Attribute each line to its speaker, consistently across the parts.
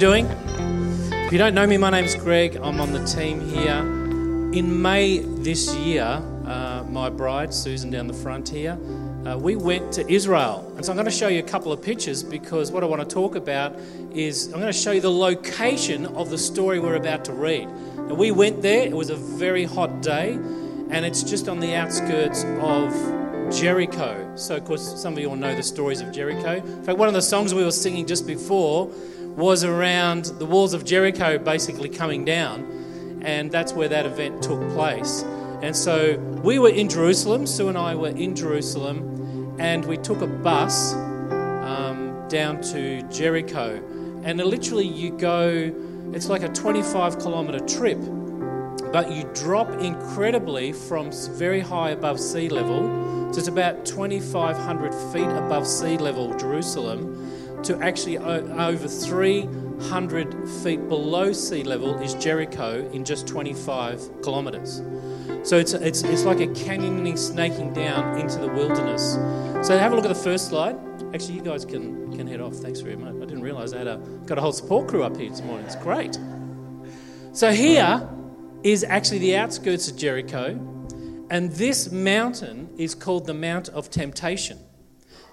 Speaker 1: doing? If you don't know me, my name's Greg. I'm on the team here. In May this year, uh, my bride, Susan, down the front here, uh, we went to Israel. And so I'm going to show you a couple of pictures because what I want to talk about is I'm going to show you the location of the story we're about to read. Now, we went there, it was a very hot day, and it's just on the outskirts of Jericho. So, of course, some of you all know the stories of Jericho. In fact, one of the songs we were singing just before was around the walls of Jericho basically coming down, and that's where that event took place. And so we were in Jerusalem, Sue and I were in Jerusalem, and we took a bus um, down to Jericho. And literally, you go, it's like a 25 kilometre trip, but you drop incredibly from very high above sea level. So it's about 2,500 feet above sea level, Jerusalem to actually over 300 feet below sea level is Jericho in just 25 kilometers. So it's, it's, it's like a canyoning, snaking down into the wilderness. So have a look at the first slide. Actually, you guys can, can head off. Thanks very much. I didn't realize I had a, got a whole support crew up here this morning. It's great. So here is actually the outskirts of Jericho, and this mountain is called the Mount of Temptation.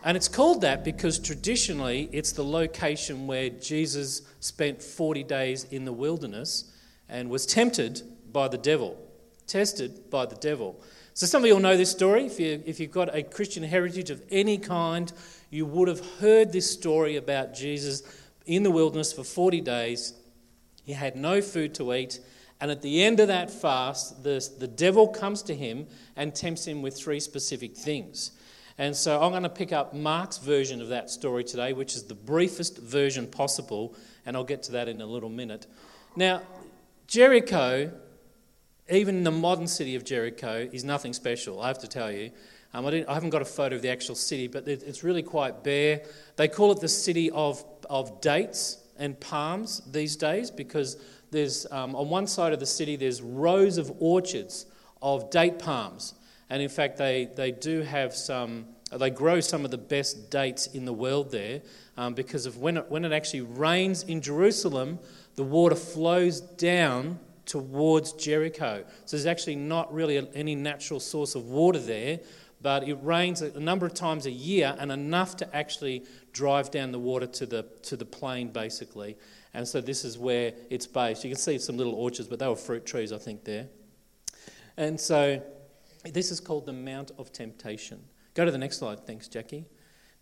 Speaker 1: And it's called that because traditionally it's the location where Jesus spent 40 days in the wilderness and was tempted by the devil, tested by the devil. So, some of you all know this story. If, you, if you've got a Christian heritage of any kind, you would have heard this story about Jesus in the wilderness for 40 days. He had no food to eat. And at the end of that fast, the, the devil comes to him and tempts him with three specific things. And so I'm going to pick up Mark's version of that story today, which is the briefest version possible, and I'll get to that in a little minute. Now, Jericho, even the modern city of Jericho, is nothing special, I have to tell you. Um, I, I, haven't got a photo of the actual city, but it, it's really quite bare. They call it the city of, of dates and palms these days because there's, um, on one side of the city, there's rows of orchards of date palms. And in fact, they, they do have some, they grow some of the best dates in the world there um, because of when it, when it actually rains in Jerusalem, the water flows down towards Jericho. So there's actually not really any natural source of water there, but it rains a number of times a year and enough to actually drive down the water to the, to the plain, basically. And so this is where it's based. You can see some little orchards, but they were fruit trees, I think, there. And so this is called the Mount of Temptation. Go to the next slide. Thanks, Jackie.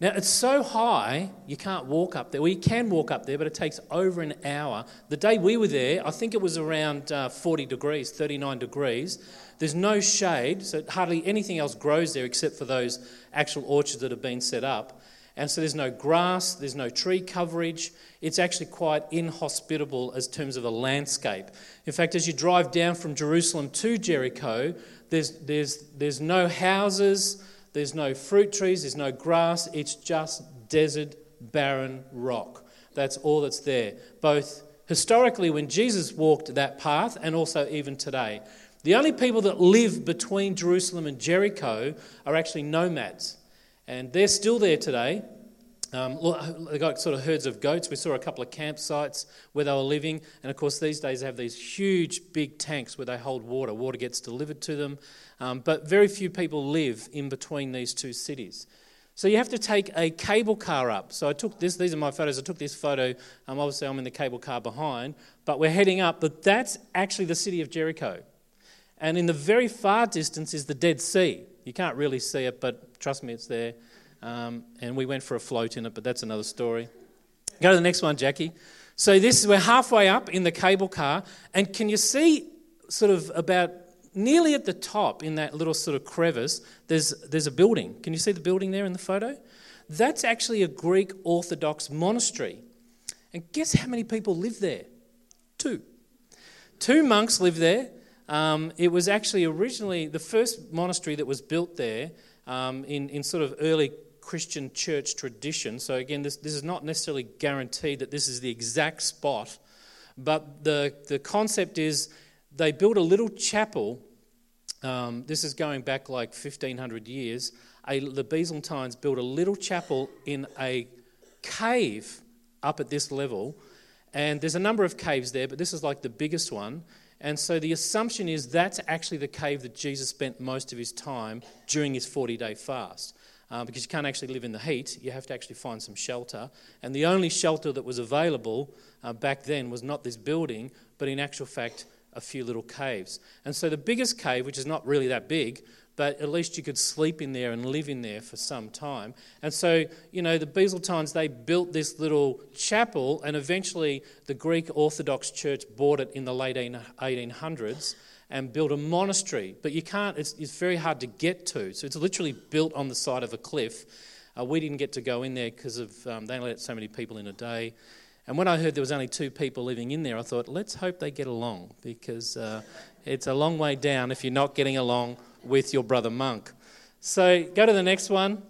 Speaker 1: Now, it's so high, you can't walk up there. Well, you can walk up there, but it takes over an hour. The day we were there, I think it was around uh, 40 degrees, 39 degrees. There's no shade, so hardly anything else grows there except for those actual orchards that have been set up. And so there's no grass, there's no tree coverage. It's actually quite inhospitable as terms of a landscape. In fact, as you drive down from Jerusalem to Jericho, there's, there's, there's no houses, there's no fruit trees, there's no grass. It's just desert, barren rock. That's all that's there, both historically when Jesus walked that path and also even today. The only people that live between Jerusalem and Jericho are actually nomads. And they're still there today. Um, they got sort of herds of goats. We saw a couple of campsites where they were living. And of course, these days they have these huge, big tanks where they hold water. Water gets delivered to them. Um, but very few people live in between these two cities. So you have to take a cable car up. So I took this, these are my photos. I took this photo. Um, obviously, I'm in the cable car behind, but we're heading up. But that's actually the city of Jericho. And in the very far distance is the Dead Sea. You can't really see it, but trust me, it's there. Um, and we went for a float in it, but that's another story. Go to the next one, Jackie. So this is we're halfway up in the cable car, and can you see sort of about nearly at the top in that little sort of crevice? There's there's a building. Can you see the building there in the photo? That's actually a Greek Orthodox monastery, and guess how many people live there? Two. Two monks live there. Um, it was actually originally the first monastery that was built there um, in, in sort of early Christian church tradition. So, again, this, this is not necessarily guaranteed that this is the exact spot, but the, the concept is they built a little chapel. Um, this is going back like 1500 years. A, the Byzantines built a little chapel in a cave up at this level, And there's a number of caves there, but this is like the biggest one. And so the assumption is that's actually the cave that Jesus spent most of his time during his 40 day fast. Uh, because you can't actually live in the heat, you have to actually find some shelter. And the only shelter that was available uh, back then was not this building, but in actual fact, a few little caves. And so the biggest cave, which is not really that big, but at least you could sleep in there and live in there for some time. And so, you know, the Byzantines, they built this little chapel, and eventually the Greek Orthodox Church bought it in the late 1800s and built a monastery. But you can't, it's, it's very hard to get to. So it's literally built on the side of a cliff. Uh, we didn't get to go in there because of um, they let so many people in a day. And when I heard there was only two people living in there, I thought, let's hope they get along because uh, it's a long way down if you're not getting along with your brother monk. So go to the next one.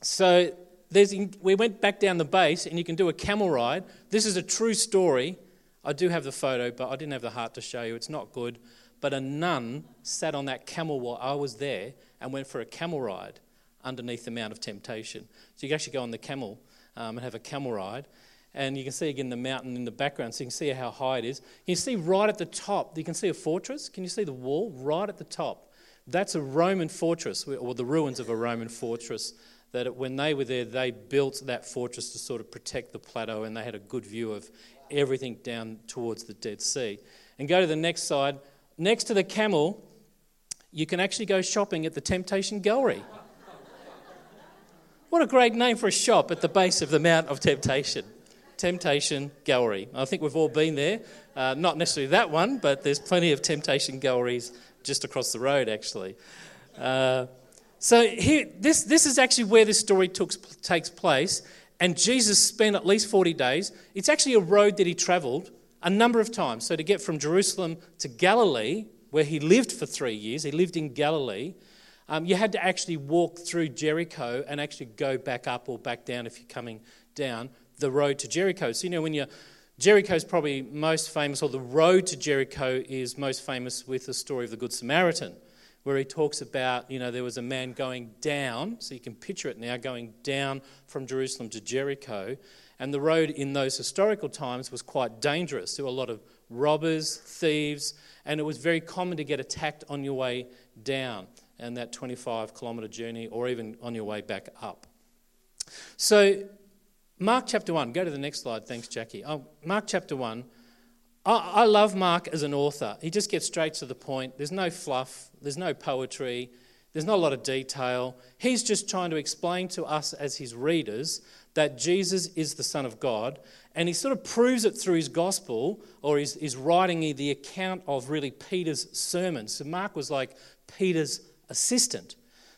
Speaker 1: So there's, we went back down the base, and you can do a camel ride. This is a true story. I do have the photo, but I didn't have the heart to show you. It's not good. But a nun sat on that camel while I was there and went for a camel ride underneath the Mount of Temptation. So you can actually go on the camel um, and have a camel ride. And you can see again the mountain in the background, so you can see how high it is. You see right at the top, you can see a fortress. Can you see the wall right at the top? That's a Roman fortress, or the ruins of a Roman fortress. That when they were there, they built that fortress to sort of protect the plateau, and they had a good view of everything down towards the Dead Sea. And go to the next side. Next to the camel, you can actually go shopping at the Temptation Gallery. What a great name for a shop at the base of the Mount of Temptation. Temptation Gallery. I think we've all been there. Uh, not necessarily that one, but there's plenty of Temptation Galleries just across the road, actually. Uh, so here, this, this is actually where this story took, takes place. And Jesus spent at least 40 days. It's actually a road that he traveled a number of times. So to get from Jerusalem to Galilee, where he lived for three years, he lived in Galilee, um, you had to actually walk through Jericho and actually go back up or back down if you're coming down the road to Jericho. So, you know, when you're Jericho is probably most famous, or the road to Jericho is most famous with the story of the Good Samaritan, where he talks about, you know, there was a man going down, so you can picture it now, going down from Jerusalem to Jericho. And the road in those historical times was quite dangerous. There were a lot of robbers, thieves, and it was very common to get attacked on your way down and that 25 kilometre journey, or even on your way back up. So Mark chapter 1, go to the next slide. Thanks, Jackie. Oh, Mark chapter 1. I, I love Mark as an author. He just gets straight to the point. There's no fluff, there's no poetry, there's not a lot of detail. He's just trying to explain to us as his readers that Jesus is the Son of God. And he sort of proves it through his gospel or his, his writing the account of really Peter's sermon. So Mark was like Peter's assistant.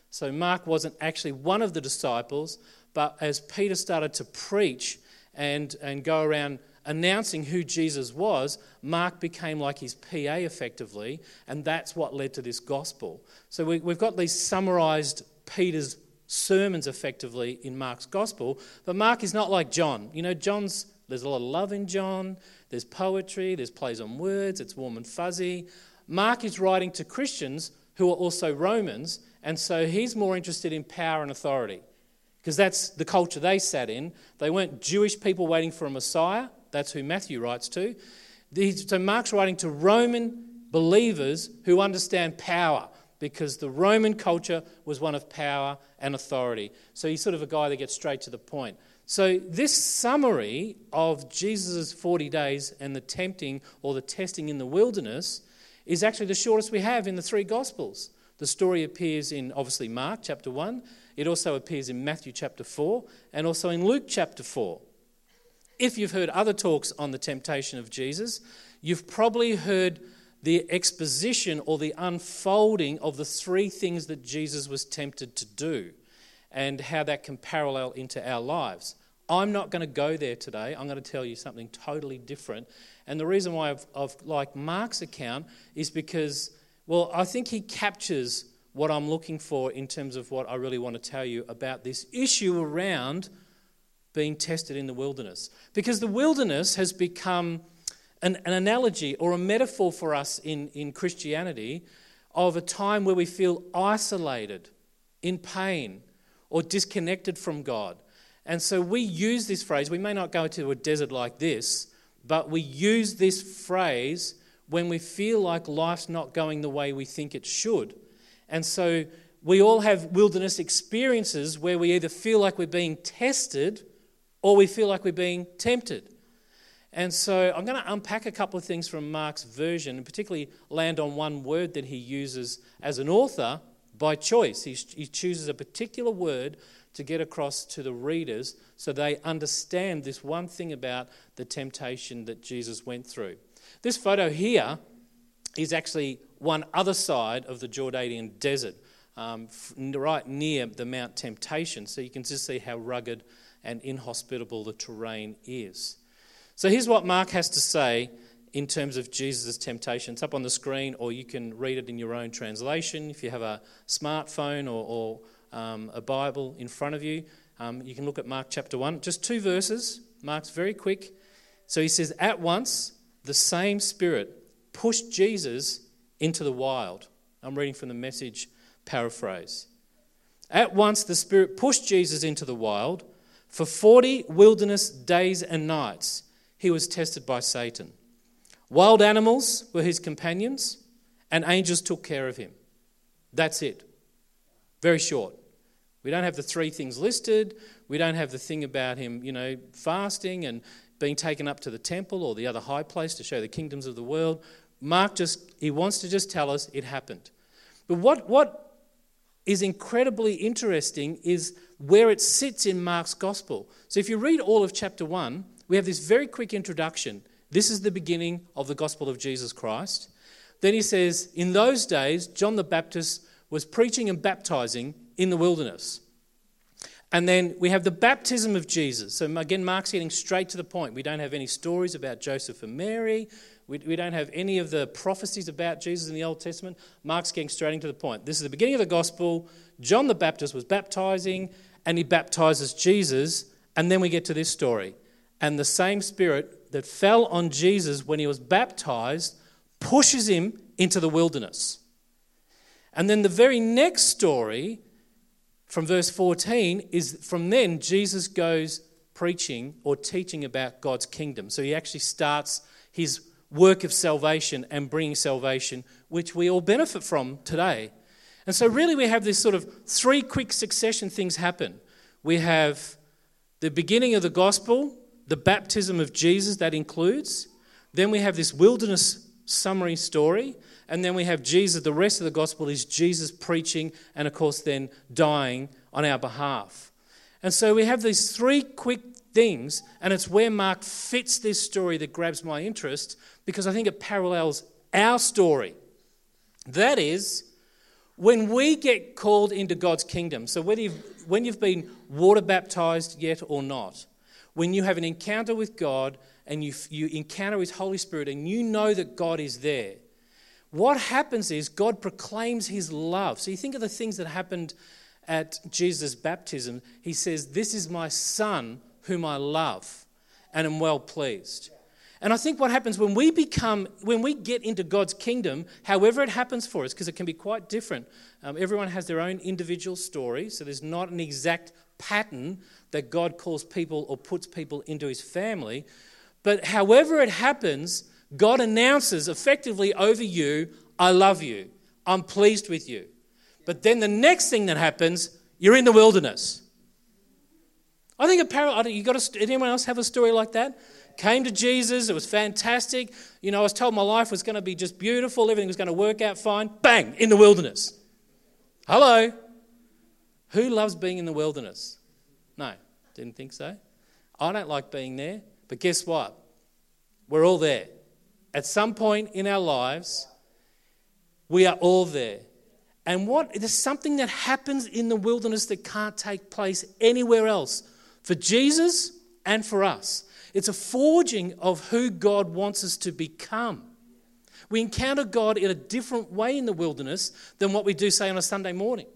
Speaker 1: So Mark wasn't actually one of the disciples, but as Peter started to preach and, and go around announcing who Jesus was, Mark became like his PA effectively, and that's what led to this gospel. So we, have got these summarized Peter's sermons effectively in Mark's gospel, but Mark is not like John. You know, John's, there's a lot of love in John, there's poetry, there's plays on words, it's warm and fuzzy. Mark is writing to Christians who are also Romans, and so he's more interested in power and authority because that's the culture they sat in. They weren't Jewish people waiting for a Messiah. That's who Matthew writes to. So Mark's writing to Roman believers who understand power because the Roman culture was one of power and authority. So he's sort of a guy that gets straight to the point. So, this summary of Jesus' 40 days and the tempting or the testing in the wilderness is actually the shortest we have in the three Gospels. The story appears in obviously Mark chapter 1, it also appears in Matthew chapter 4 and also in Luke chapter 4. If you've heard other talks on the temptation of Jesus, you've probably heard the exposition or the unfolding of the three things that Jesus was tempted to do and how that can parallel into our lives. I'm not going to go there today. I'm going to tell you something totally different. And the reason why I've, I've liked Mark's account is because, well, I think he captures what I'm looking for in terms of what I really want to tell you about this issue around being tested in the wilderness. Because the wilderness has become an, an analogy or a metaphor for us in, in Christianity of a time where we feel isolated, in pain, or disconnected from God. And so we use this phrase. We may not go to a desert like this, but we use this phrase when we feel like life's not going the way we think it should. And so we all have wilderness experiences where we either feel like we're being tested or we feel like we're being tempted. And so I'm going to unpack a couple of things from Mark's version and particularly land on one word that he uses as an author by choice. He, he chooses a particular word to get across to the readers so they understand this one thing about the temptation that Jesus went through. This photo here is actually one other side of the Jordanian desert, um, right near the Mount Temptation. So you can just see how rugged and inhospitable the terrain is. So here's what Mark has to say in terms of Jesus' temptation. It's up on the screen, or you can read it in your own translation. If you have a smartphone or, or um, a Bible in front of you, um, you can look at Mark chapter 1. Just two verses. Mark's very quick. So he says, At once, the same Spirit pushed Jesus into the wild. I'm reading from the message paraphrase. At once, the Spirit pushed Jesus into the wild. For 40 wilderness days and nights, he was tested by Satan. Wild animals were his companions, and angels took care of him. That's it. Very short. We don't have the three things listed. We don't have the thing about him, you know, fasting and being taken up to the temple or the other high place to show the kingdoms of the world. Mark just, he wants to just tell us it happened. But what, what is incredibly interesting is where it sits in Mark's gospel. So if you read all of chapter 1, we have this very quick introduction. This is the beginning of the gospel of Jesus Christ. Then he says, In those days, John the Baptist was preaching and baptizing in the wilderness. And then we have the baptism of Jesus. So again, Mark's getting straight to the point. We don't have any stories about Joseph and Mary. We, we don't have any of the prophecies about Jesus in the Old Testament. Mark's getting straight to the point. This is the beginning of the gospel. John the Baptist was baptizing, and he baptizes Jesus. And then we get to this story and the same Spirit that fell on Jesus when he was baptized pushes him into the wilderness. And then the very next story from verse 14 is from then Jesus goes preaching or teaching about God's kingdom. So he actually starts his work of salvation and bringing salvation, which we all benefit from today. And so, really, we have this sort of three quick succession things happen. We have the beginning of the gospel, the baptism of Jesus, that includes. Then we have this wilderness summary story. And then we have Jesus. The rest of the gospel is Jesus preaching and, of course, then dying on our behalf. And so we have these three quick things, and it's where Mark fits this story that grabs my interest because I think it parallels our story. That is, when we get called into God's kingdom, so whether you've, when you've been water baptized yet or not, when you have an encounter with God and you, you encounter His Holy Spirit and you know that God is there, what happens is God proclaims His love. So you think of the things that happened at Jesus' baptism. He says, This is my Son whom I love and am well pleased. And I think what happens when we become, when we get into God's kingdom, however it happens for us, because it can be quite different. Um, everyone has their own individual story, so there's not an exact pattern that God calls people or puts people into his family. But however it happens, God announces effectively over you, I love you, I'm pleased with you. But then the next thing that happens, you're in the wilderness. I think a parallel. You got a, anyone else have a story like that? Came to Jesus, it was fantastic. You know, I was told my life was going to be just beautiful, everything was going to work out fine. Bang, in the wilderness. Hello. Who loves being in the wilderness? No, didn't think so. I don't like being there, but guess what? We're all there. At some point in our lives, we are all there. And what there's something that happens in the wilderness that can't take place anywhere else for Jesus and for us. It's a forging of who God wants us to become. We encounter God in a different way in the wilderness than what we do, say, on a Sunday morning.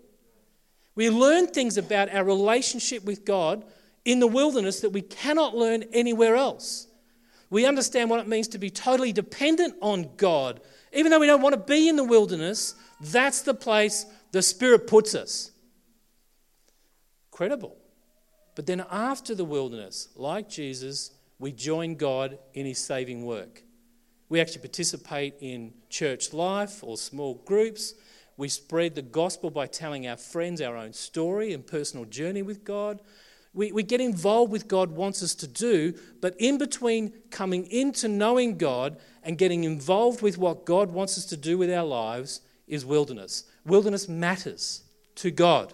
Speaker 1: We learn things about our relationship with God in the wilderness that we cannot learn anywhere else. We understand what it means to be totally dependent on God. Even though we don't want to be in the wilderness, that's the place the Spirit puts us. Credible. But then after the wilderness, like Jesus, we join God in His saving work. We actually participate in church life or small groups. We spread the gospel by telling our friends our own story and personal journey with God. We, we get involved with God wants us to do, but in between coming into knowing God and getting involved with what God wants us to do with our lives is wilderness. Wilderness matters to God.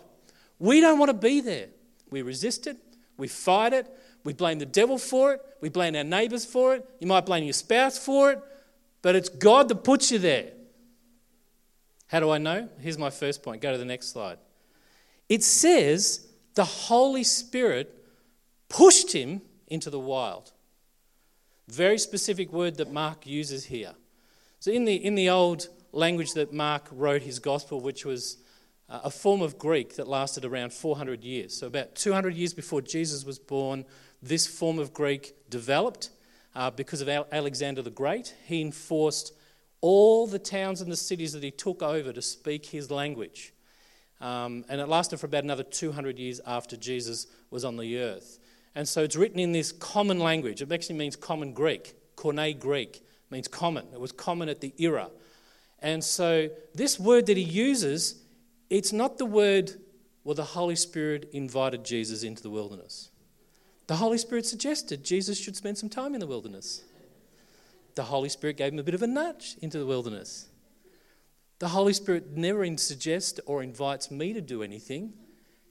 Speaker 1: We don't want to be there. We resist it, we fight it, we blame the devil for it, we blame our neighbors for it, you might blame your spouse for it, but it's God that puts you there. How do I know? Here's my first point. Go to the next slide. It says the Holy Spirit pushed him into the wild. Very specific word that Mark uses here. So, in the, in the old language that Mark wrote his gospel, which was a form of Greek that lasted around 400 years. So, about 200 years before Jesus was born, this form of Greek developed uh, because of Alexander the Great. He enforced all the towns and the cities that he took over to speak his language. Um, and it lasted for about another 200 years after Jesus was on the earth. And so it's written in this common language. It actually means common Greek. Koine Greek means common. It was common at the era. And so this word that he uses, it's not the word, well, the Holy Spirit invited Jesus into the wilderness. The Holy Spirit suggested Jesus should spend some time in the wilderness. The Holy Spirit gave him a bit of a nudge into the wilderness. The Holy Spirit never suggests or invites me to do anything,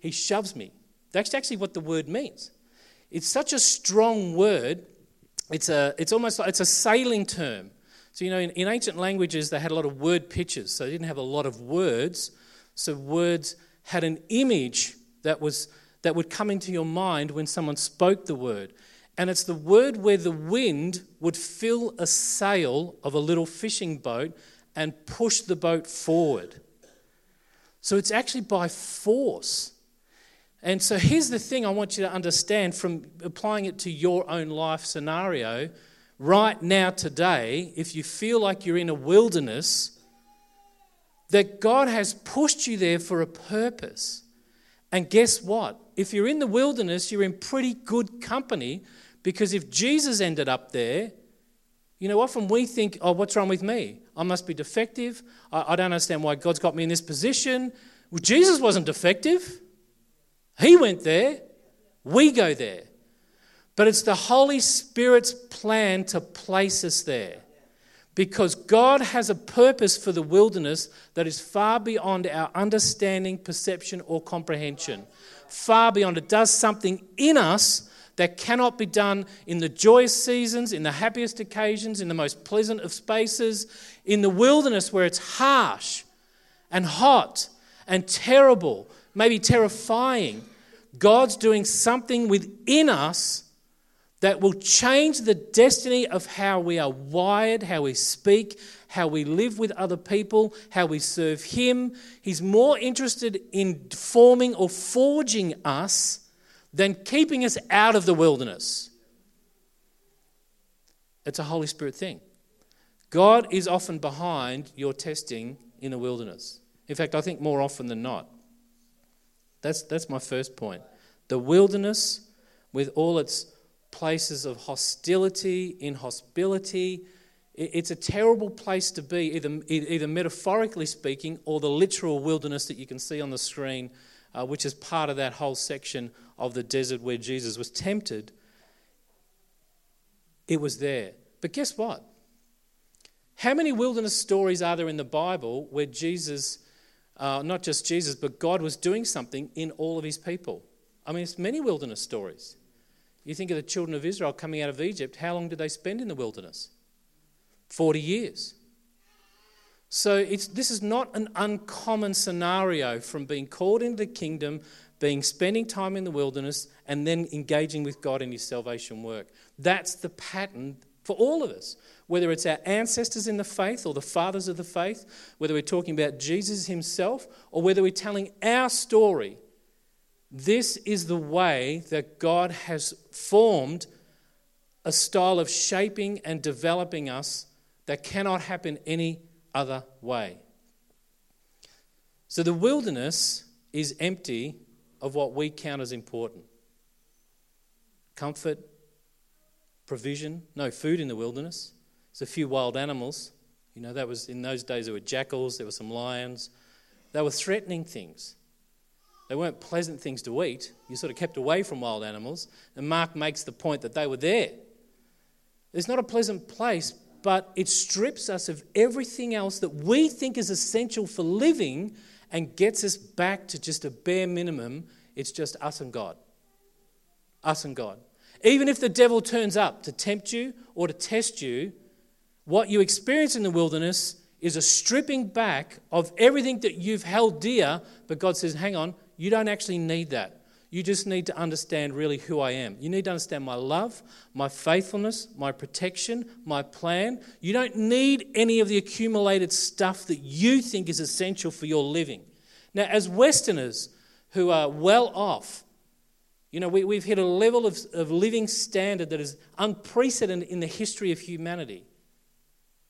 Speaker 1: He shoves me. That's actually what the word means. It's such a strong word, it's, a, it's almost like it's a sailing term. So, you know, in, in ancient languages, they had a lot of word pictures, so they didn't have a lot of words. So, words had an image that was that would come into your mind when someone spoke the word. And it's the word where the wind would fill a sail of a little fishing boat and push the boat forward. So it's actually by force. And so here's the thing I want you to understand from applying it to your own life scenario. Right now, today, if you feel like you're in a wilderness, that God has pushed you there for a purpose. And guess what? If you're in the wilderness, you're in pretty good company because if Jesus ended up there, you know, often we think, oh, what's wrong with me? I must be defective. I, I don't understand why God's got me in this position. Well, Jesus wasn't defective, He went there. We go there. But it's the Holy Spirit's plan to place us there because God has a purpose for the wilderness that is far beyond our understanding, perception, or comprehension. Far beyond. It does something in us that cannot be done in the joyous seasons, in the happiest occasions, in the most pleasant of spaces, in the wilderness where it's harsh and hot and terrible, maybe terrifying. God's doing something within us that will change the destiny of how we are wired, how we speak, how we live with other people, how we serve Him. He's more interested in forming or forging us than keeping us out of the wilderness. It's a Holy Spirit thing. God is often behind your testing in the wilderness. In fact, I think more often than not. That's, that's my first point. The wilderness, with all its places of hostility, inhospitality. It's a terrible place to be, either, either metaphorically speaking or the literal wilderness that you can see on the screen, uh, which is part of that whole section of the desert where Jesus was tempted. It was there. But guess what? How many wilderness stories are there in the Bible where Jesus, uh, not just Jesus, but God was doing something in all of his people? I mean, it's many wilderness stories. You think of the children of Israel coming out of Egypt, how long did they spend in the wilderness? 40 years. So this is not an uncommon scenario from being called into the kingdom, being spending time in the wilderness, and then engaging with God in his salvation work. That's the pattern for all of us. Whether it's our ancestors in the faith or the fathers of the faith, whether we're talking about Jesus himself, or whether we're telling our story this is the way that God has formed a style of shaping and developing us that cannot happen any other way. So the wilderness is empty of what we count as important comfort, provision, no food in the wilderness. There's a few wild animals. You know, that was in those days there were jackals, there were some lions. They were threatening things. They weren't pleasant things to eat. You sort of kept away from wild animals. And Mark makes the point that they were there. It's not a pleasant place, but it strips us of everything else that we think is essential for living and gets us back to just a bare minimum. It's just us and God. Us and God. Even if the devil turns up to tempt you or to test you, what you experience in the wilderness is a stripping back of everything that you've held dear, but God says, hang on, you don't actually need that. You just need to understand really who I am. You need to understand my love, my faithfulness, my protection, my plan. You don't need any of the accumulated stuff that you think is essential for your living. Now, as Westerners who are well off, you know, we, have hit a level of, of living standard that is unprecedented in the history of humanity.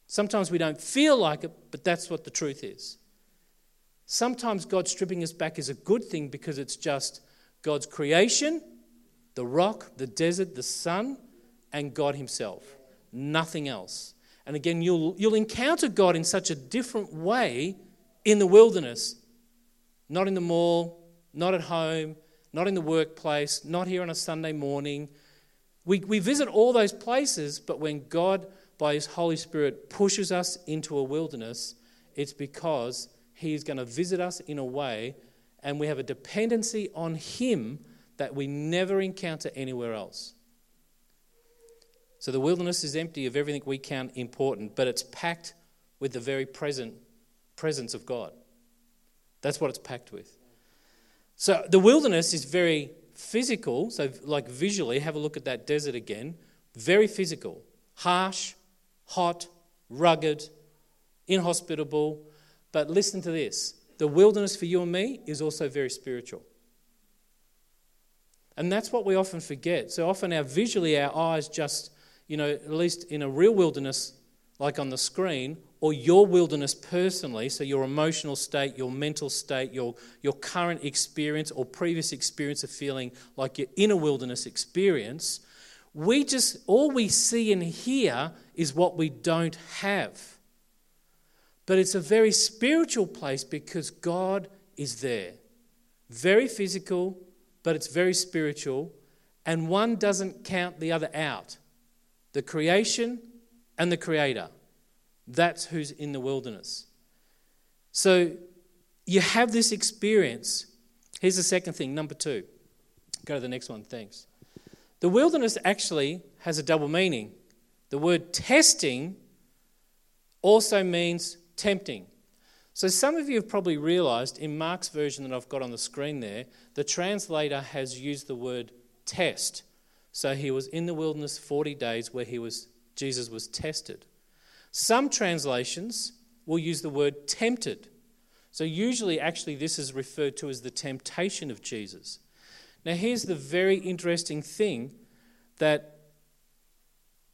Speaker 1: Sometimes we don't feel like it, but that's what the truth is. Sometimes God stripping us back is a good thing because it's just God's creation, the rock, the desert, the sun, and God Himself. Nothing else. And again, you'll, you'll encounter God in such a different way in the wilderness. Not in the mall, not at home, not in the workplace, not here on a Sunday morning. We, we visit all those places, but when God, by His Holy Spirit, pushes us into a wilderness, it's because He is going to visit us in a way and we have a dependency on Him that we never encounter anywhere else. So the wilderness is empty of everything we count important, but it's packed with the very present presence of God. That's what it's packed with. So the wilderness is very physical. So, like visually, have a look at that desert again. Very physical, harsh, hot, rugged, inhospitable. But listen to this the wilderness for you and me is also very spiritual. And that's what we often forget. So often, our visually, our eyes just, you know, at least in a real wilderness, like on the screen, or your wilderness personally, so your emotional state, your mental state, your, your current experience or previous experience of feeling like you're in a wilderness experience, we just, all we see and hear is what we don't have. But it's a very spiritual place because God is there. Very physical, but it's very spiritual. And one doesn't count the other out the creation and the creator. That's who's in the wilderness. So you have this experience. Here's the second thing, number two. Go to the next one, thanks. The wilderness actually has a double meaning. The word testing also means tempting. So, some of you have probably realized in Mark's version that I've got on the screen there, the translator has used the word test. So, he was in the wilderness 40 days where he was, Jesus was tested. Some translations will use the word tempted. So, usually, actually, this is referred to as the temptation of Jesus. Now, here's the very interesting thing that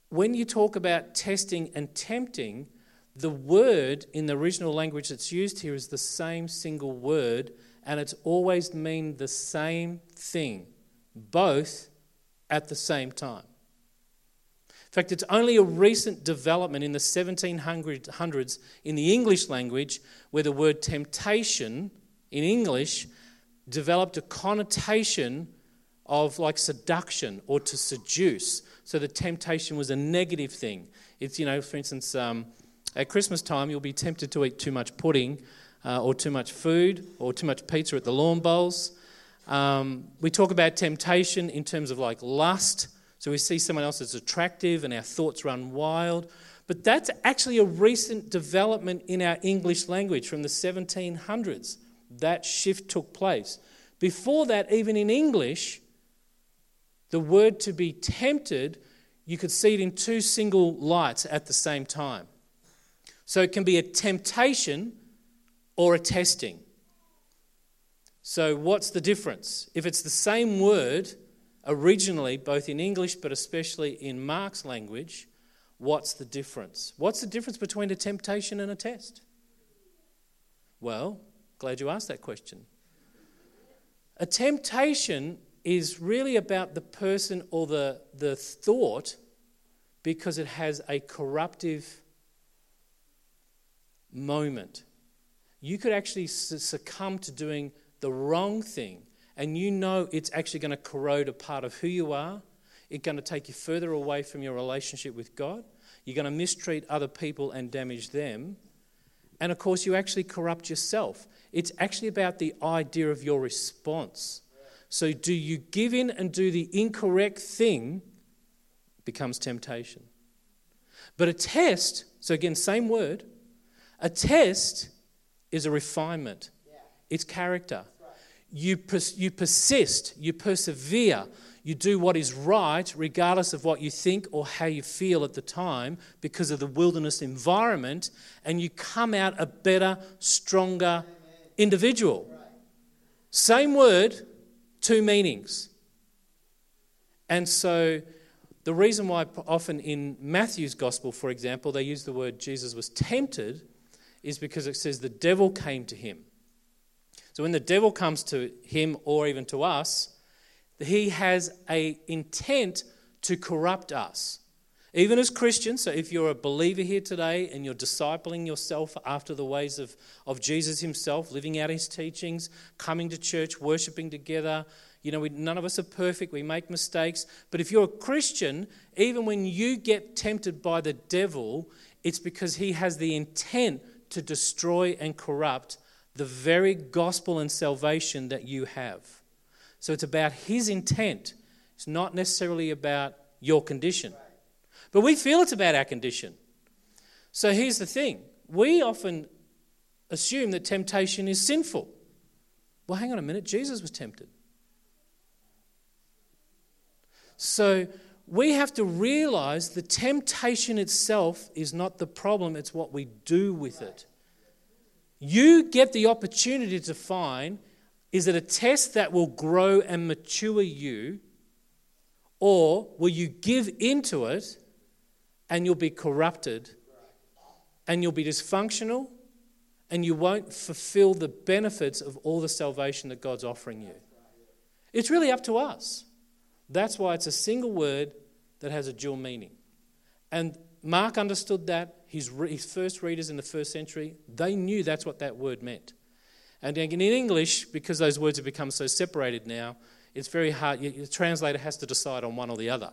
Speaker 1: when you talk about testing and tempting, the word in the original language that's used here is the same single word, and it's always mean the same thing, both at the same time. In fact, it's only a recent development in the 1700s in the English language where the word temptation in English developed a connotation of like seduction or to seduce. So the temptation was a negative thing. It's, you know, for instance, um, at Christmas time, you'll be tempted to eat too much pudding uh, or too much food or too much pizza at the lawn bowls. Um, we talk about temptation in terms of like lust. So we see someone else as attractive and our thoughts run wild. But that's actually a recent development in our English language from the 1700s. That shift took place. Before that, even in English, the word to be tempted, you could see it in two single lights at the same time. So it can be a temptation or a testing. So, what's the difference? If it's the same word originally, both in English but especially in Mark's language, what's the difference? What's the difference between a temptation and a test? Well, glad you asked that question. A temptation is really about the person or the, the thought because it has a corruptive moment. You could actually succumb to doing the wrong thing, and you know it's actually going to corrode a part of who you are. It's going to take you further away from your relationship with God. You're going to mistreat other people and damage them. And of course, you actually corrupt yourself. It's actually about the idea of your response. So, do you give in and do the incorrect thing? Becomes temptation. But a test, so again, same word, a test is a refinement, it's character. You, pers- you persist, you persevere, you do what is right, regardless of what you think or how you feel at the time, because of the wilderness environment, and you come out a better, stronger individual. Same word, two meanings. And so, the reason why often in Matthew's gospel, for example, they use the word Jesus was tempted is because it says the devil came to him. So when the devil comes to him or even to us, he has a intent to corrupt us. Even as Christians, so if you're a believer here today and you're discipling yourself after the ways of, of Jesus himself, living out his teachings, coming to church, worshiping together, you know, we, none of us are perfect, we make mistakes. But if you're a Christian, even when you get tempted by the devil, it's because he has the intent to destroy and corrupt the very gospel and salvation that you have. So it's about his intent. It's not necessarily about your condition. But we feel it's about our condition. So here's the thing we often assume that temptation is sinful. Well, hang on a minute, Jesus was tempted. So we have to realize the temptation itself is not the problem, it's what we do with it. You get the opportunity to find is it a test that will grow and mature you, or will you give into it and you'll be corrupted and you'll be dysfunctional and you won't fulfill the benefits of all the salvation that God's offering you? It's really up to us. That's why it's a single word that has a dual meaning. And Mark understood that. His, his first readers in the first century, they knew that's what that word meant. And in English, because those words have become so separated now, it's very hard. The translator has to decide on one or the other.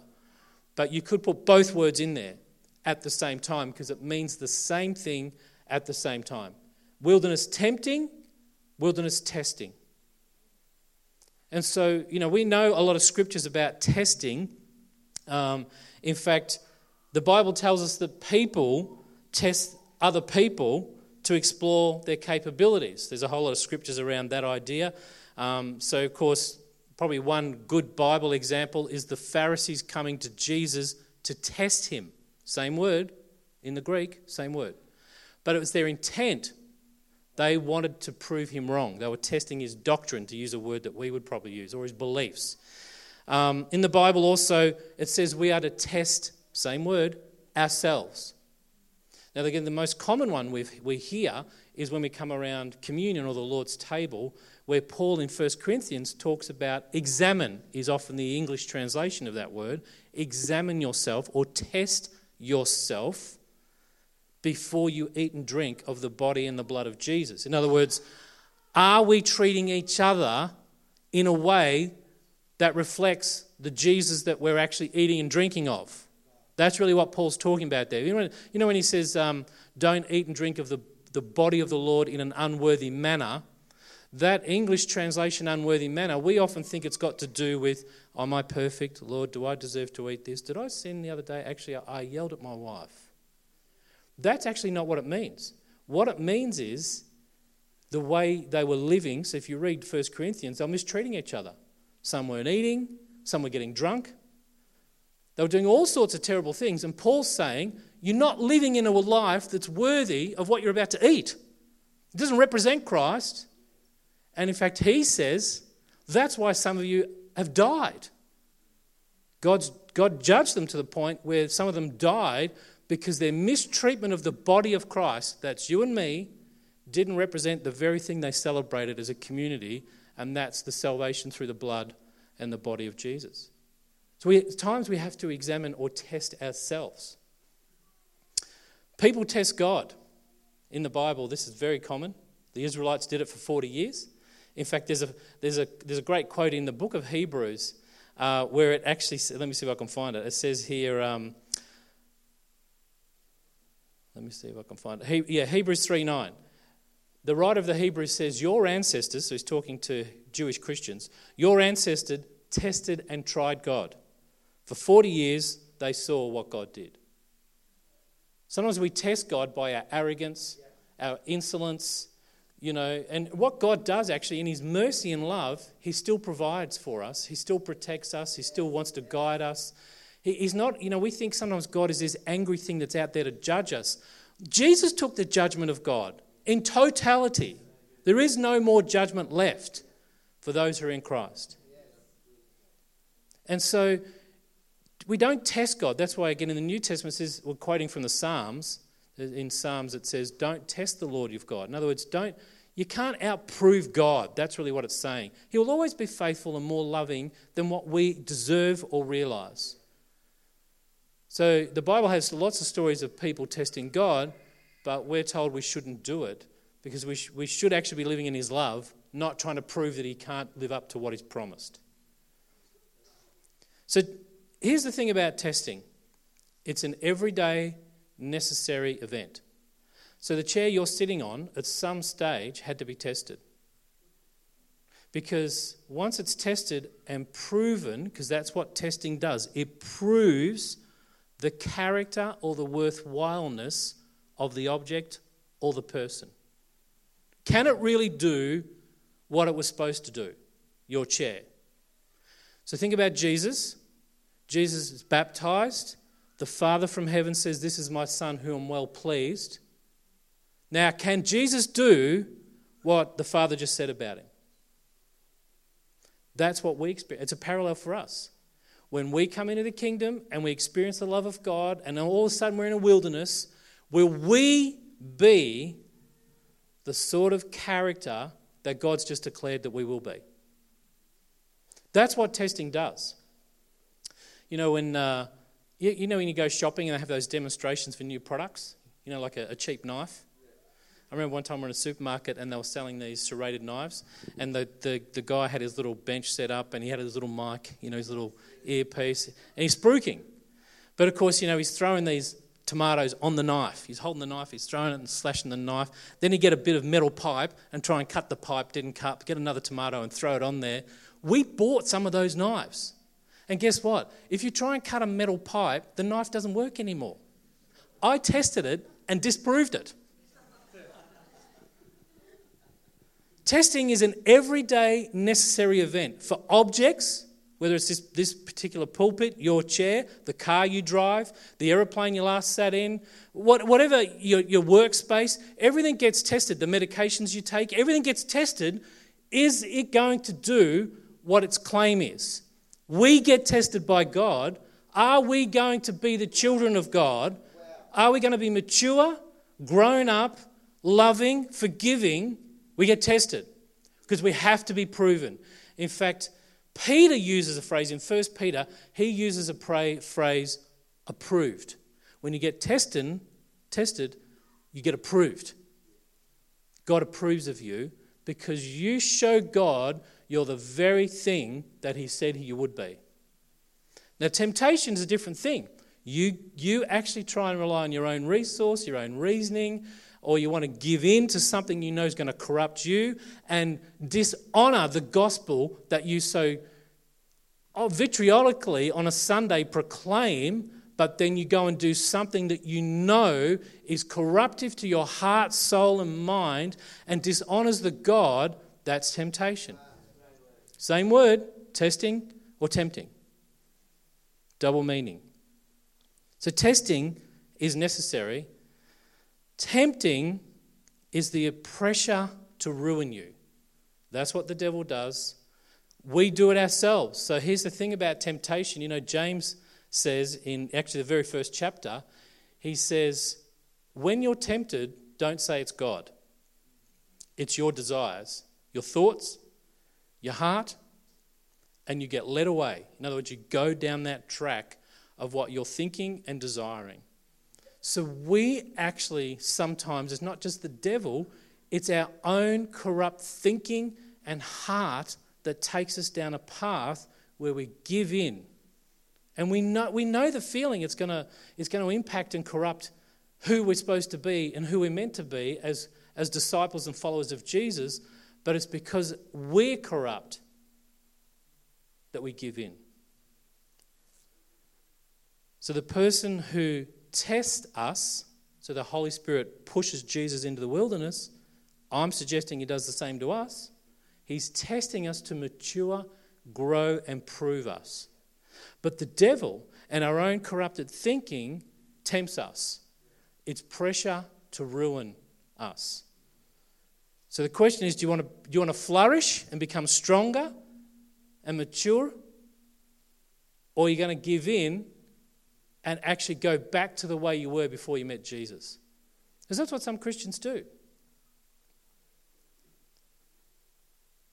Speaker 1: But you could put both words in there at the same time because it means the same thing at the same time. Wilderness tempting, wilderness testing. And so, you know, we know a lot of scriptures about testing. Um, in fact, the Bible tells us that people test other people to explore their capabilities. There's a whole lot of scriptures around that idea. Um, so, of course, probably one good Bible example is the Pharisees coming to Jesus to test him. Same word in the Greek, same word. But it was their intent. They wanted to prove him wrong. They were testing his doctrine, to use a word that we would probably use, or his beliefs. Um, in the Bible, also, it says we are to test, same word, ourselves. Now, again, the most common one we we hear is when we come around communion or the Lord's table, where Paul in 1 Corinthians talks about examine, is often the English translation of that word. Examine yourself or test yourself before you eat and drink of the body and the blood of Jesus. In other words, are we treating each other in a way that reflects the Jesus that we're actually eating and drinking of? That's really what Paul's talking about there. You know, you know when he says, um, don't eat and drink of the, the body of the Lord in an unworthy manner, that English translation, unworthy manner, we often think it's got to do with, Am I perfect? Lord, do I deserve to eat this? Did I sin the other day? Actually, I yelled at my wife. That's actually not what it means. What it means is the way they were living. So if you read 1 Corinthians, they're mistreating each other. Some weren't eating, some were getting drunk. They were doing all sorts of terrible things. And Paul's saying, You're not living in a life that's worthy of what you're about to eat. It doesn't represent Christ. And in fact, he says that's why some of you have died. God's, God judged them to the point where some of them died because their mistreatment of the body of Christ, that's you and me, didn't represent the very thing they celebrated as a community, and that's the salvation through the blood and the body of Jesus. So we, at times we have to examine or test ourselves. People test God. In the Bible, this is very common. The Israelites did it for 40 years. In fact, there's a, there's a, there's a great quote in the book of Hebrews uh, where it actually, let me see if I can find it. It says here, um, let me see if I can find it. He, yeah, Hebrews 3 9. The writer of the Hebrews says, Your ancestors, so he's talking to Jewish Christians, your ancestors tested and tried God. For 40 years, they saw what God did. Sometimes we test God by our arrogance, our insolence, you know, and what God does actually in His mercy and love, He still provides for us, He still protects us, He still wants to guide us. He's not, you know, we think sometimes God is this angry thing that's out there to judge us. Jesus took the judgment of God in totality. There is no more judgment left for those who are in Christ. And so we don't test God. That's why, again, in the New Testament, says, we're quoting from the Psalms. In Psalms, it says, Don't test the Lord your God. In other words, don't, you can't outprove God. That's really what it's saying. He will always be faithful and more loving than what we deserve or realize. So the Bible has lots of stories of people testing God, but we're told we shouldn't do it because we, sh- we should actually be living in His love, not trying to prove that He can't live up to what He's promised. So here's the thing about testing it's an everyday, necessary event. So the chair you're sitting on at some stage had to be tested. Because once it's tested and proven, because that's what testing does, it proves the character or the worthwhileness of the object or the person. Can it really do what it was supposed to do? Your chair. So think about Jesus. Jesus is baptized. The Father from heaven says, This is my Son who I'm well pleased. Now, can Jesus do what the Father just said about him? That's what we experience. It's a parallel for us when we come into the kingdom and we experience the love of God, and all of a sudden we're in a wilderness, will we be the sort of character that God's just declared that we will be? That's what testing does. You know, when uh, you, you, know when you go shopping and they have those demonstrations for new products, you know, like a, a cheap knife. I remember one time we were in a supermarket and they were selling these serrated knives, and the, the, the guy had his little bench set up and he had his little mic, you know, his little earpiece, and he's spruiking. But of course, you know, he's throwing these tomatoes on the knife. He's holding the knife, he's throwing it and slashing the knife. Then he'd get a bit of metal pipe and try and cut the pipe, didn't cut, get another tomato and throw it on there. We bought some of those knives. And guess what? If you try and cut a metal pipe, the knife doesn't work anymore. I tested it and disproved it. Testing is an everyday necessary event for objects, whether it's this, this particular pulpit, your chair, the car you drive, the aeroplane you last sat in, what, whatever your, your workspace, everything gets tested. The medications you take, everything gets tested. Is it going to do what its claim is? We get tested by God. Are we going to be the children of God? Are we going to be mature, grown up, loving, forgiving? We get tested because we have to be proven. In fact, Peter uses a phrase in 1 Peter, he uses a pray, phrase approved. When you get tested, tested, you get approved. God approves of you because you show God you're the very thing that he said you would be. Now, temptation is a different thing. You, you actually try and rely on your own resource, your own reasoning, or you want to give in to something you know is going to corrupt you and dishonor the gospel that you so oh, vitriolically on a Sunday proclaim, but then you go and do something that you know is corruptive to your heart, soul, and mind and dishonors the God, that's temptation. Same word, testing or tempting. Double meaning. So, testing is necessary Tempting is the pressure to ruin you. That's what the devil does. We do it ourselves. So here's the thing about temptation. You know, James says in actually the very first chapter, he says, when you're tempted, don't say it's God. It's your desires, your thoughts, your heart, and you get led away. In other words, you go down that track of what you're thinking and desiring. So we actually sometimes, it's not just the devil, it's our own corrupt thinking and heart that takes us down a path where we give in. And we know, we know the feeling it's going to it's to impact and corrupt who we're supposed to be and who we're meant to be as, as disciples and followers of Jesus, but it's because we're corrupt that we give in. So the person who tests us, so the Holy Spirit pushes Jesus into the wilderness, I'm suggesting he does the same to us. He's testing us to mature, grow, and prove us. But the devil and our own corrupted thinking tempts us. It's pressure to ruin us. So the question is do you want to, do you want to flourish and become stronger and mature? Or are you going to give in and actually go back to the way you were before you met Jesus? Because that's what some Christians do.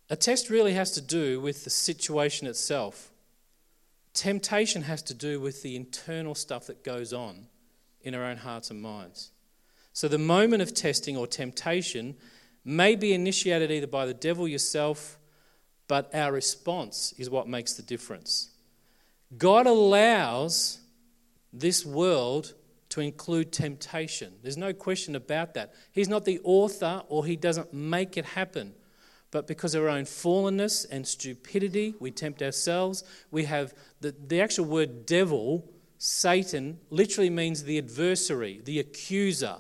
Speaker 1: A test really has to do with the situation itself. Temptation has to do with the internal stuff that goes on in our own hearts and minds. So the moment of testing or temptation may be initiated either by the devil yourself, but our response is what makes the difference. God allows this world to include temptation. There's no question about that. He's not the author or he doesn't make it happen but because of our own fallenness and stupidity, we tempt ourselves. We have the, the actual word devil, Satan, literally means the adversary, the accuser.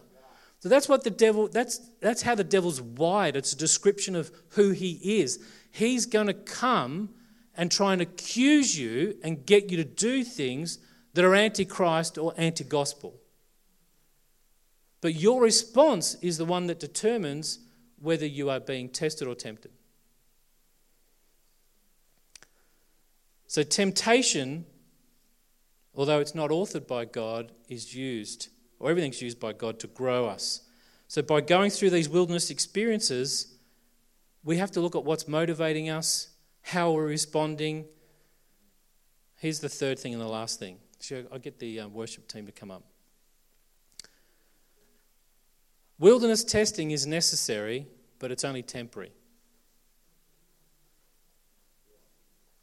Speaker 1: So that's what the devil, that's, that's how the devil's wired. It's a description of who he is. He's going to come and try and accuse you and get you to do things that are antichrist or anti gospel. But your response is the one that determines whether you are being tested or tempted. So, temptation, although it's not authored by God, is used, or everything's used by God to grow us. So, by going through these wilderness experiences, we have to look at what's motivating us, how we're responding. Here's the third thing and the last thing. So I'll get the uh, worship team to come up. Wilderness testing is necessary, but it's only temporary.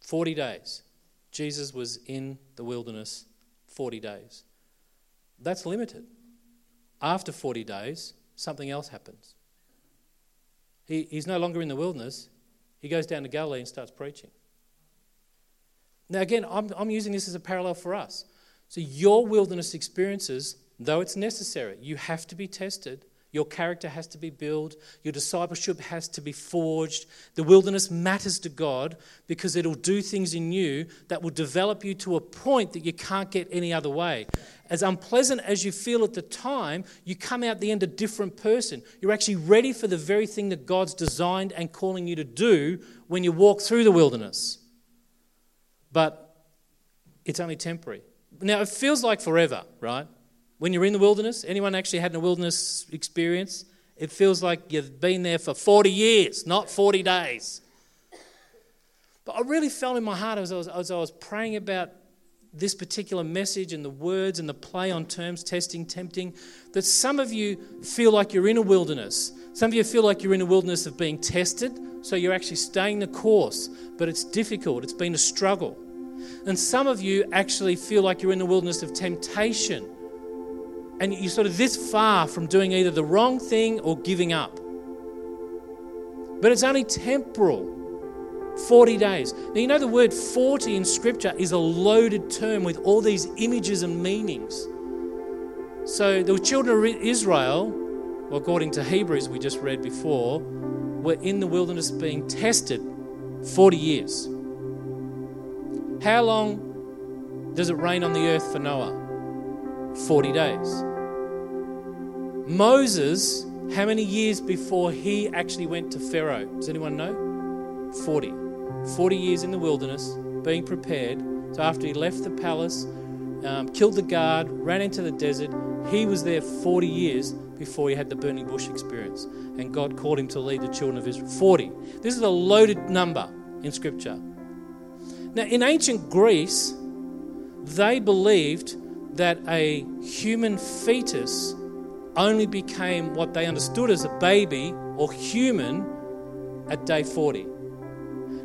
Speaker 1: 40 days. Jesus was in the wilderness 40 days. That's limited. After 40 days, something else happens. He, he's no longer in the wilderness, he goes down to Galilee and starts preaching. Now, again, I'm, I'm using this as a parallel for us. So, your wilderness experiences, though it's necessary, you have to be tested your character has to be built. Your discipleship has to be forged. The wilderness matters to God because it'll do things in you that will develop you to a point that you can't get any other way. As unpleasant as you feel at the time, you come out the end a different person. You're actually ready for the very thing that God's designed and calling you to do when you walk through the wilderness. But it's only temporary. Now, it feels like forever, right? When you're in the wilderness, anyone actually had a wilderness experience? It feels like you've been there for 40 years, not 40 days. But I really felt in my heart as I was, as I was praying about this particular message and the words and the play on terms, testing, tempting, that some of you feel like you're in a wilderness. Some of you feel like you're in a wilderness of being tested, so you're actually staying the course, but it's difficult, it's been a struggle. And some of you actually feel like you're in the wilderness of temptation and you're sort of this far from doing either the wrong thing or giving up. But it's only temporal 40 days. Now, you know, the word 40 in Scripture is a loaded term with all these images and meanings. So, the children of Israel, according to Hebrews, we just read before, were in the wilderness being tested 40 years. How long does it rain on the earth for Noah? 40 days. Moses, how many years before he actually went to Pharaoh? Does anyone know? 40. 40 years in the wilderness, being prepared. So after he left the palace, um, killed the guard, ran into the desert, he was there 40 years before he had the burning bush experience. And God called him to lead the children of Israel. 40. This is a loaded number in Scripture. Now, in ancient Greece, they believed that a human fetus only became what they understood as a baby or human at day 40.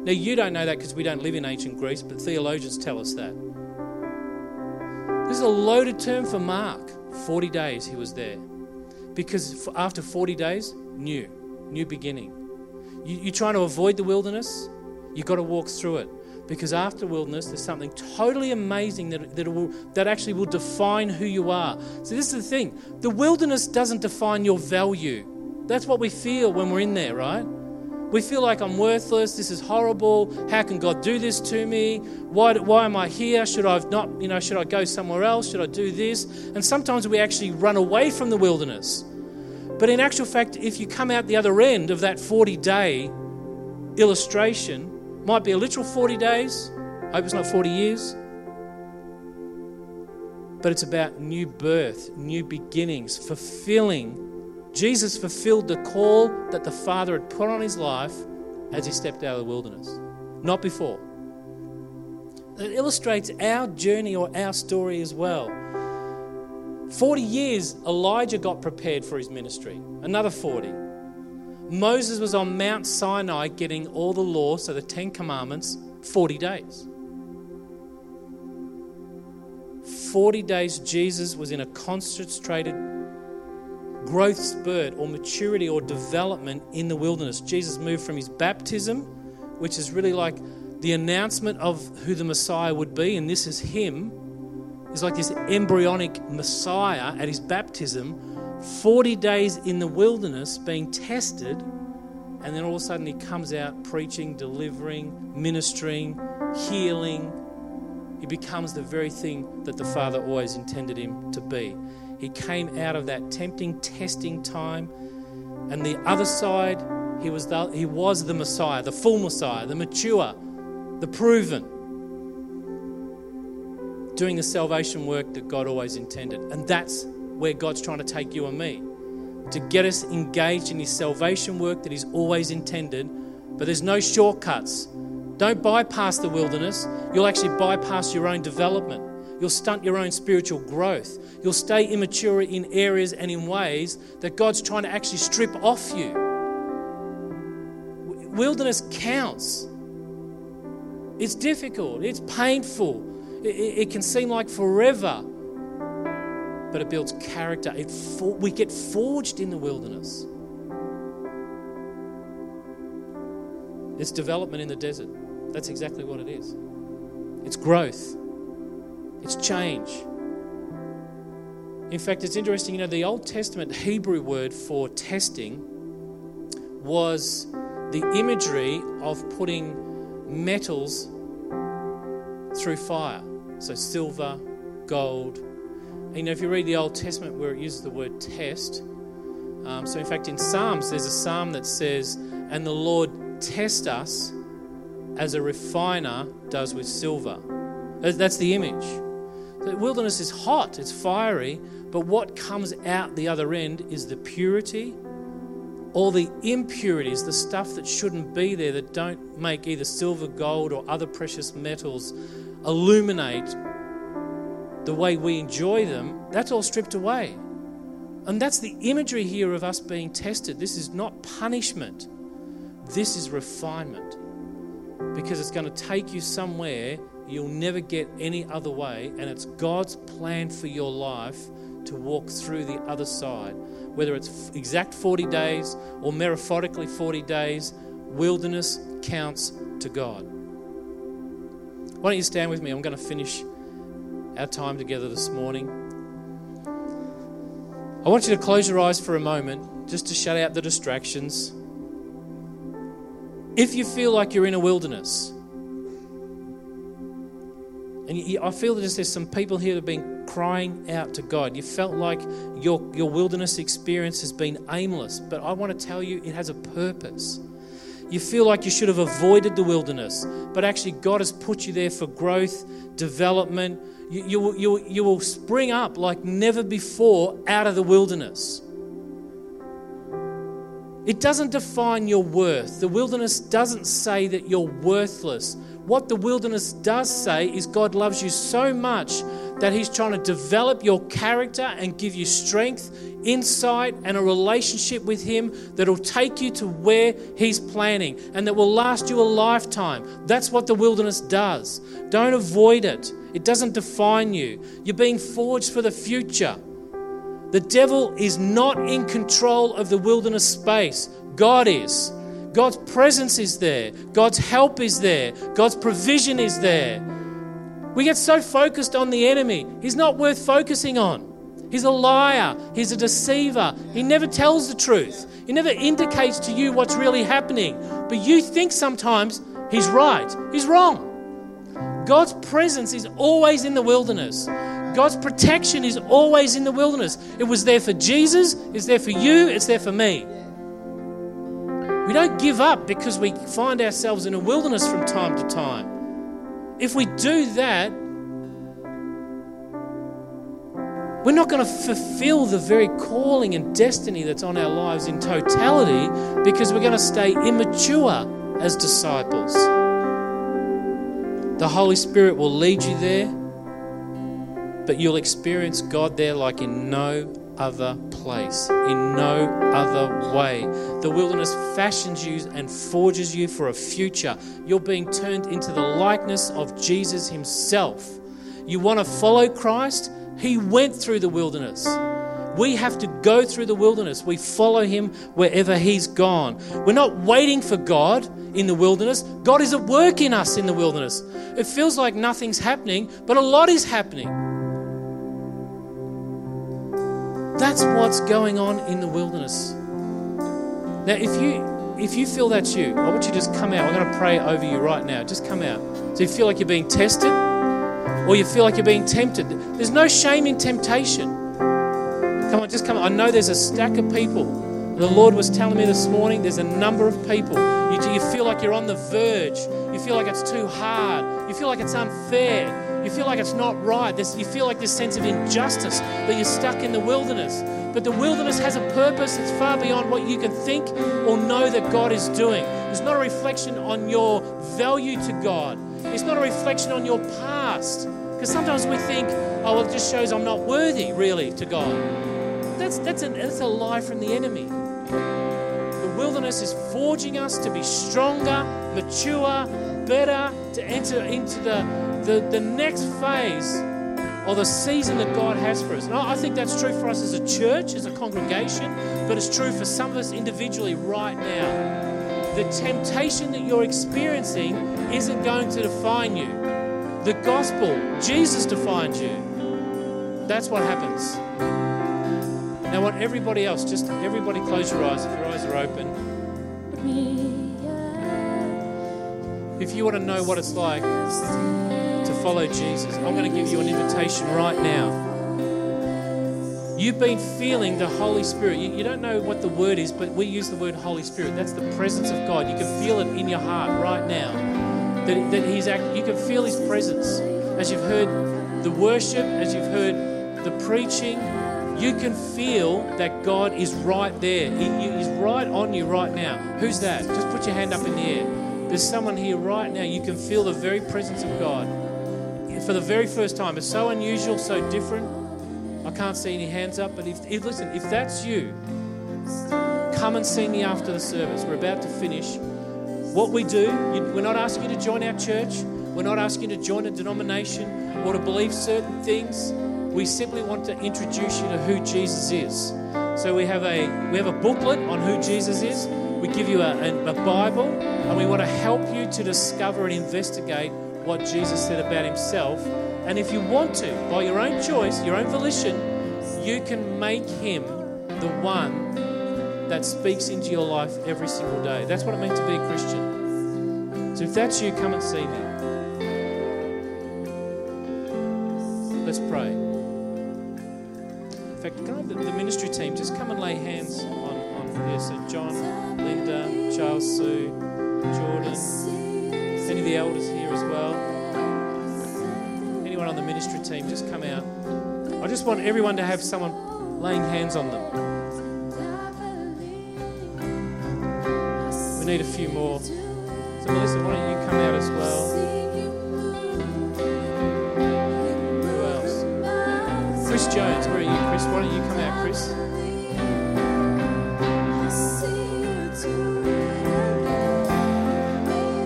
Speaker 1: Now, you don't know that because we don't live in ancient Greece, but theologians tell us that. This is a loaded term for Mark. 40 days he was there. Because after 40 days, new, new beginning. You, you're trying to avoid the wilderness, you've got to walk through it because after wilderness there's something totally amazing that, that, will, that actually will define who you are. So this is the thing. The wilderness doesn't define your value. That's what we feel when we're in there right? We feel like i'm worthless. This is horrible. How can god do this to me? Why, why am i here? Should i not you know should i go somewhere else? Should i do this? And sometimes we actually run away from the wilderness. But in actual fact if you come out the other end of that 40 day illustration might be a literal 40 days. I hope it's not 40 years. But it's about new birth, new beginnings, fulfilling. Jesus fulfilled the call that the Father had put on his life as he stepped out of the wilderness, not before. It illustrates our journey or our story as well. 40 years, Elijah got prepared for his ministry, another 40. Moses was on Mount Sinai getting all the law, so the Ten Commandments, 40 days. 40 days, Jesus was in a concentrated growth spurt or maturity or development in the wilderness. Jesus moved from his baptism, which is really like the announcement of who the Messiah would be, and this is him. Is like this embryonic Messiah at his baptism 40 days in the wilderness being tested, and then all of a sudden he comes out preaching, delivering, ministering, healing. He becomes the very thing that the Father always intended him to be. He came out of that tempting, testing time, and the other side, he was the, he was the Messiah, the full Messiah, the mature, the proven, doing the salvation work that God always intended. And that's where God's trying to take you and me to get us engaged in His salvation work that He's always intended. But there's no shortcuts. Don't bypass the wilderness. You'll actually bypass your own development. You'll stunt your own spiritual growth. You'll stay immature in areas and in ways that God's trying to actually strip off you. Wilderness counts. It's difficult, it's painful, it, it, can seem like forever but it builds character. It for, we get forged in the wilderness. It's development in the desert. That's exactly what it is. It's growth, it's change. In fact, it's interesting, you know, the Old Testament Hebrew word for testing was the imagery of putting metals through fire. So, silver, gold, you know, if you read the Old Testament where it uses the word test, um, so in fact in Psalms, there's a psalm that says, And the Lord test us as a refiner does with silver. That's the image. The wilderness is hot, it's fiery, but what comes out the other end is the purity, all the impurities, the stuff that shouldn't be there, that don't make either silver, gold, or other precious metals illuminate the way we enjoy them, that's all stripped away. And that's the imagery here of us being tested. This is not punishment, this is refinement. Because it's going to take you somewhere you'll never get any other way, and it's God's plan for your life to walk through the other side. Whether it's exact 40 days or metaphorically 40 days, wilderness counts to God. Why don't you stand with me? I'm going to finish our time together this morning. I want you to close your eyes for a moment just to shut out the distractions. If you feel like you're in a wilderness, and I feel that there's some people here that have been crying out to God. You felt like your, your wilderness experience has been aimless, but I want to tell you it has a purpose. You feel like you should have avoided the wilderness, but actually, God has put you there for growth, development, you, you, you, you will spring up like never before out of the wilderness. It doesn't define your worth. The wilderness doesn't say that you're worthless. what the wilderness does say is God loves you so much that He's trying to develop your character and give you strength, insight, and a relationship with Him that'll take you to where He's planning and that will last you a lifetime. That's what the wilderness does. Don't avoid it, it doesn't define you. You're being forged for the future. The devil is not in control of the wilderness space, God is. God's presence is there, God's help is there, God's provision is there. We get so focused on the enemy, he's not worth focusing on. He's a liar, he's a deceiver, he never tells the truth, he never indicates to you what's really happening. But you think sometimes he's right, he's wrong. God's presence is always in the wilderness. God's protection is always in the wilderness. It was there for Jesus, it's there for you, it's there for me. We don't give up because we find ourselves in a wilderness from time to time. If we do that, we're not going to fulfill the very calling and destiny that's on our lives in totality because we're going to stay immature as disciples. The Holy Spirit will lead you there, but you'll experience God there like in no other place, in no other way. The wilderness fashions you and forges you for a future. You're being turned into the likeness of Jesus Himself. You want to follow Christ? He went through the wilderness. We have to go through the wilderness. We follow him wherever he's gone. We're not waiting for God in the wilderness. God is at work in us in the wilderness. It feels like nothing's happening, but a lot is happening. That's what's going on in the wilderness. Now, if you if you feel that's you, I want you to just come out. I'm going to pray over you right now. Just come out. So you feel like you're being tested, or you feel like you're being tempted. There's no shame in temptation. Come on, just come on. I know there's a stack of people. The Lord was telling me this morning there's a number of people. You, you feel like you're on the verge. You feel like it's too hard. You feel like it's unfair. You feel like it's not right. There's, you feel like this sense of injustice that you're stuck in the wilderness. But the wilderness has a purpose that's far beyond what you can think or know that God is doing. It's not a reflection on your value to God, it's not a reflection on your past. Because sometimes we think, oh, well, it just shows I'm not worthy, really, to God. That's, that's, a, that's a lie from the enemy. The wilderness is forging us to be stronger, mature, better, to enter into the the, the next phase or the season that God has for us. And I think that's true for us as a church, as a congregation, but it's true for some of us individually right now. The temptation that you're experiencing isn't going to define you. The gospel, Jesus defines you. That's what happens. Now, I want everybody else, just everybody close your eyes if your eyes are open. If you want to know what it's like, to follow Jesus, I'm going to give you an invitation right now. You've been feeling the Holy Spirit. You, you, don't know what the word is, but we use the word Holy Spirit. That's the presence of God. You can feel it in your heart right now. That, that He's act, you can feel His presence as you've heard the worship, as you've heard the preaching. You can feel that God is right there. He, he's right on you right now. Who's that? Just put your hand up in the air. There's someone here right now. You can feel the very presence of God for the very first time. It's so unusual, so different. I can't see any hands up, but if, if listen, if that's you, come and see me after the service. We're about to finish. What we do, you, we're not asking you to join our church. We're not asking you to join a denomination or to believe certain things. We simply want to introduce you to who Jesus is. So we have a we have a booklet on who Jesus is. We give you a, a, a Bible, and we want to help you to discover and investigate what Jesus said about himself. And if you want to, by your own choice, your own volition, you can make him the one that speaks into your life every single day. That's what it means to be a Christian. So if that's you, come and see me. Let's pray. Fact, can the, the ministry team just come and lay hands on, on yes, so John, Linda, Charles, Sue, Jordan, any of the elders here as well. Anyone on the ministry team, just come out. I just want everyone to have someone laying hands on them. We need a few more. So, Melissa, why don't you come out as well? Why don't you come out, Chris?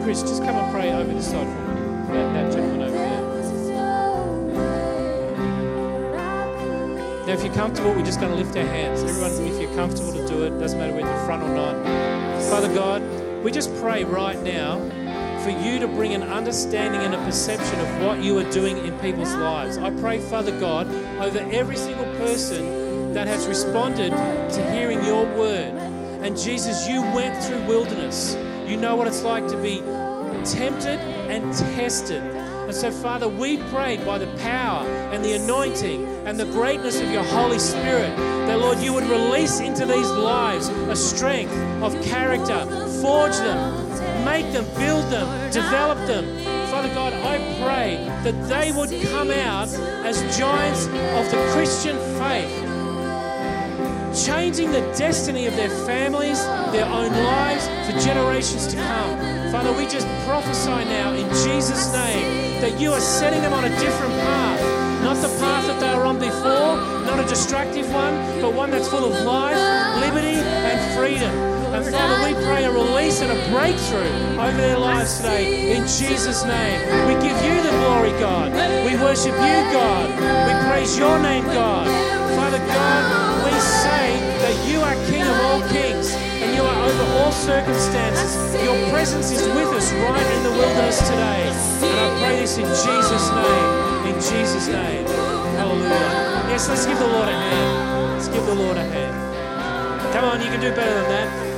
Speaker 1: Chris, just come and pray over this side for me. That, that gentleman over there. Now, if you're comfortable, we're just going to lift our hands. Everyone, if you're comfortable to do it, doesn't matter whether you're front or not. Father God, we just pray right now for you to bring an understanding and a perception of what you are doing in people's lives. I pray, Father God, over every single person that has responded to hearing your word. And Jesus, you went through wilderness. You know what it's like to be tempted and tested. And so, Father, we pray by the power and the anointing and the greatness of your Holy Spirit that, Lord, you would release into these lives a strength of character, forge them, make them, build them, develop them. Father God, I pray that they would come out as giants of the Christian faith changing the destiny of their families, their own lives for generations to come. Father, we just prophesy now in Jesus' name that you are setting them on a different path. Not the path that they were on before, not a destructive one, but one that's full of life, liberty, and freedom. And Father, we pray a release and a breakthrough over their lives today in Jesus' name. We give you the glory, God. We worship you, God. We praise your name, God. Father God, we say that you are King of all kings and you are over all circumstances. Your presence is with us right in the wilderness today. And I pray this in Jesus' name. In Jesus' name. Hallelujah. Yes, let's give the Lord a hand. Let's give the Lord a hand. Come on, you can do better than that.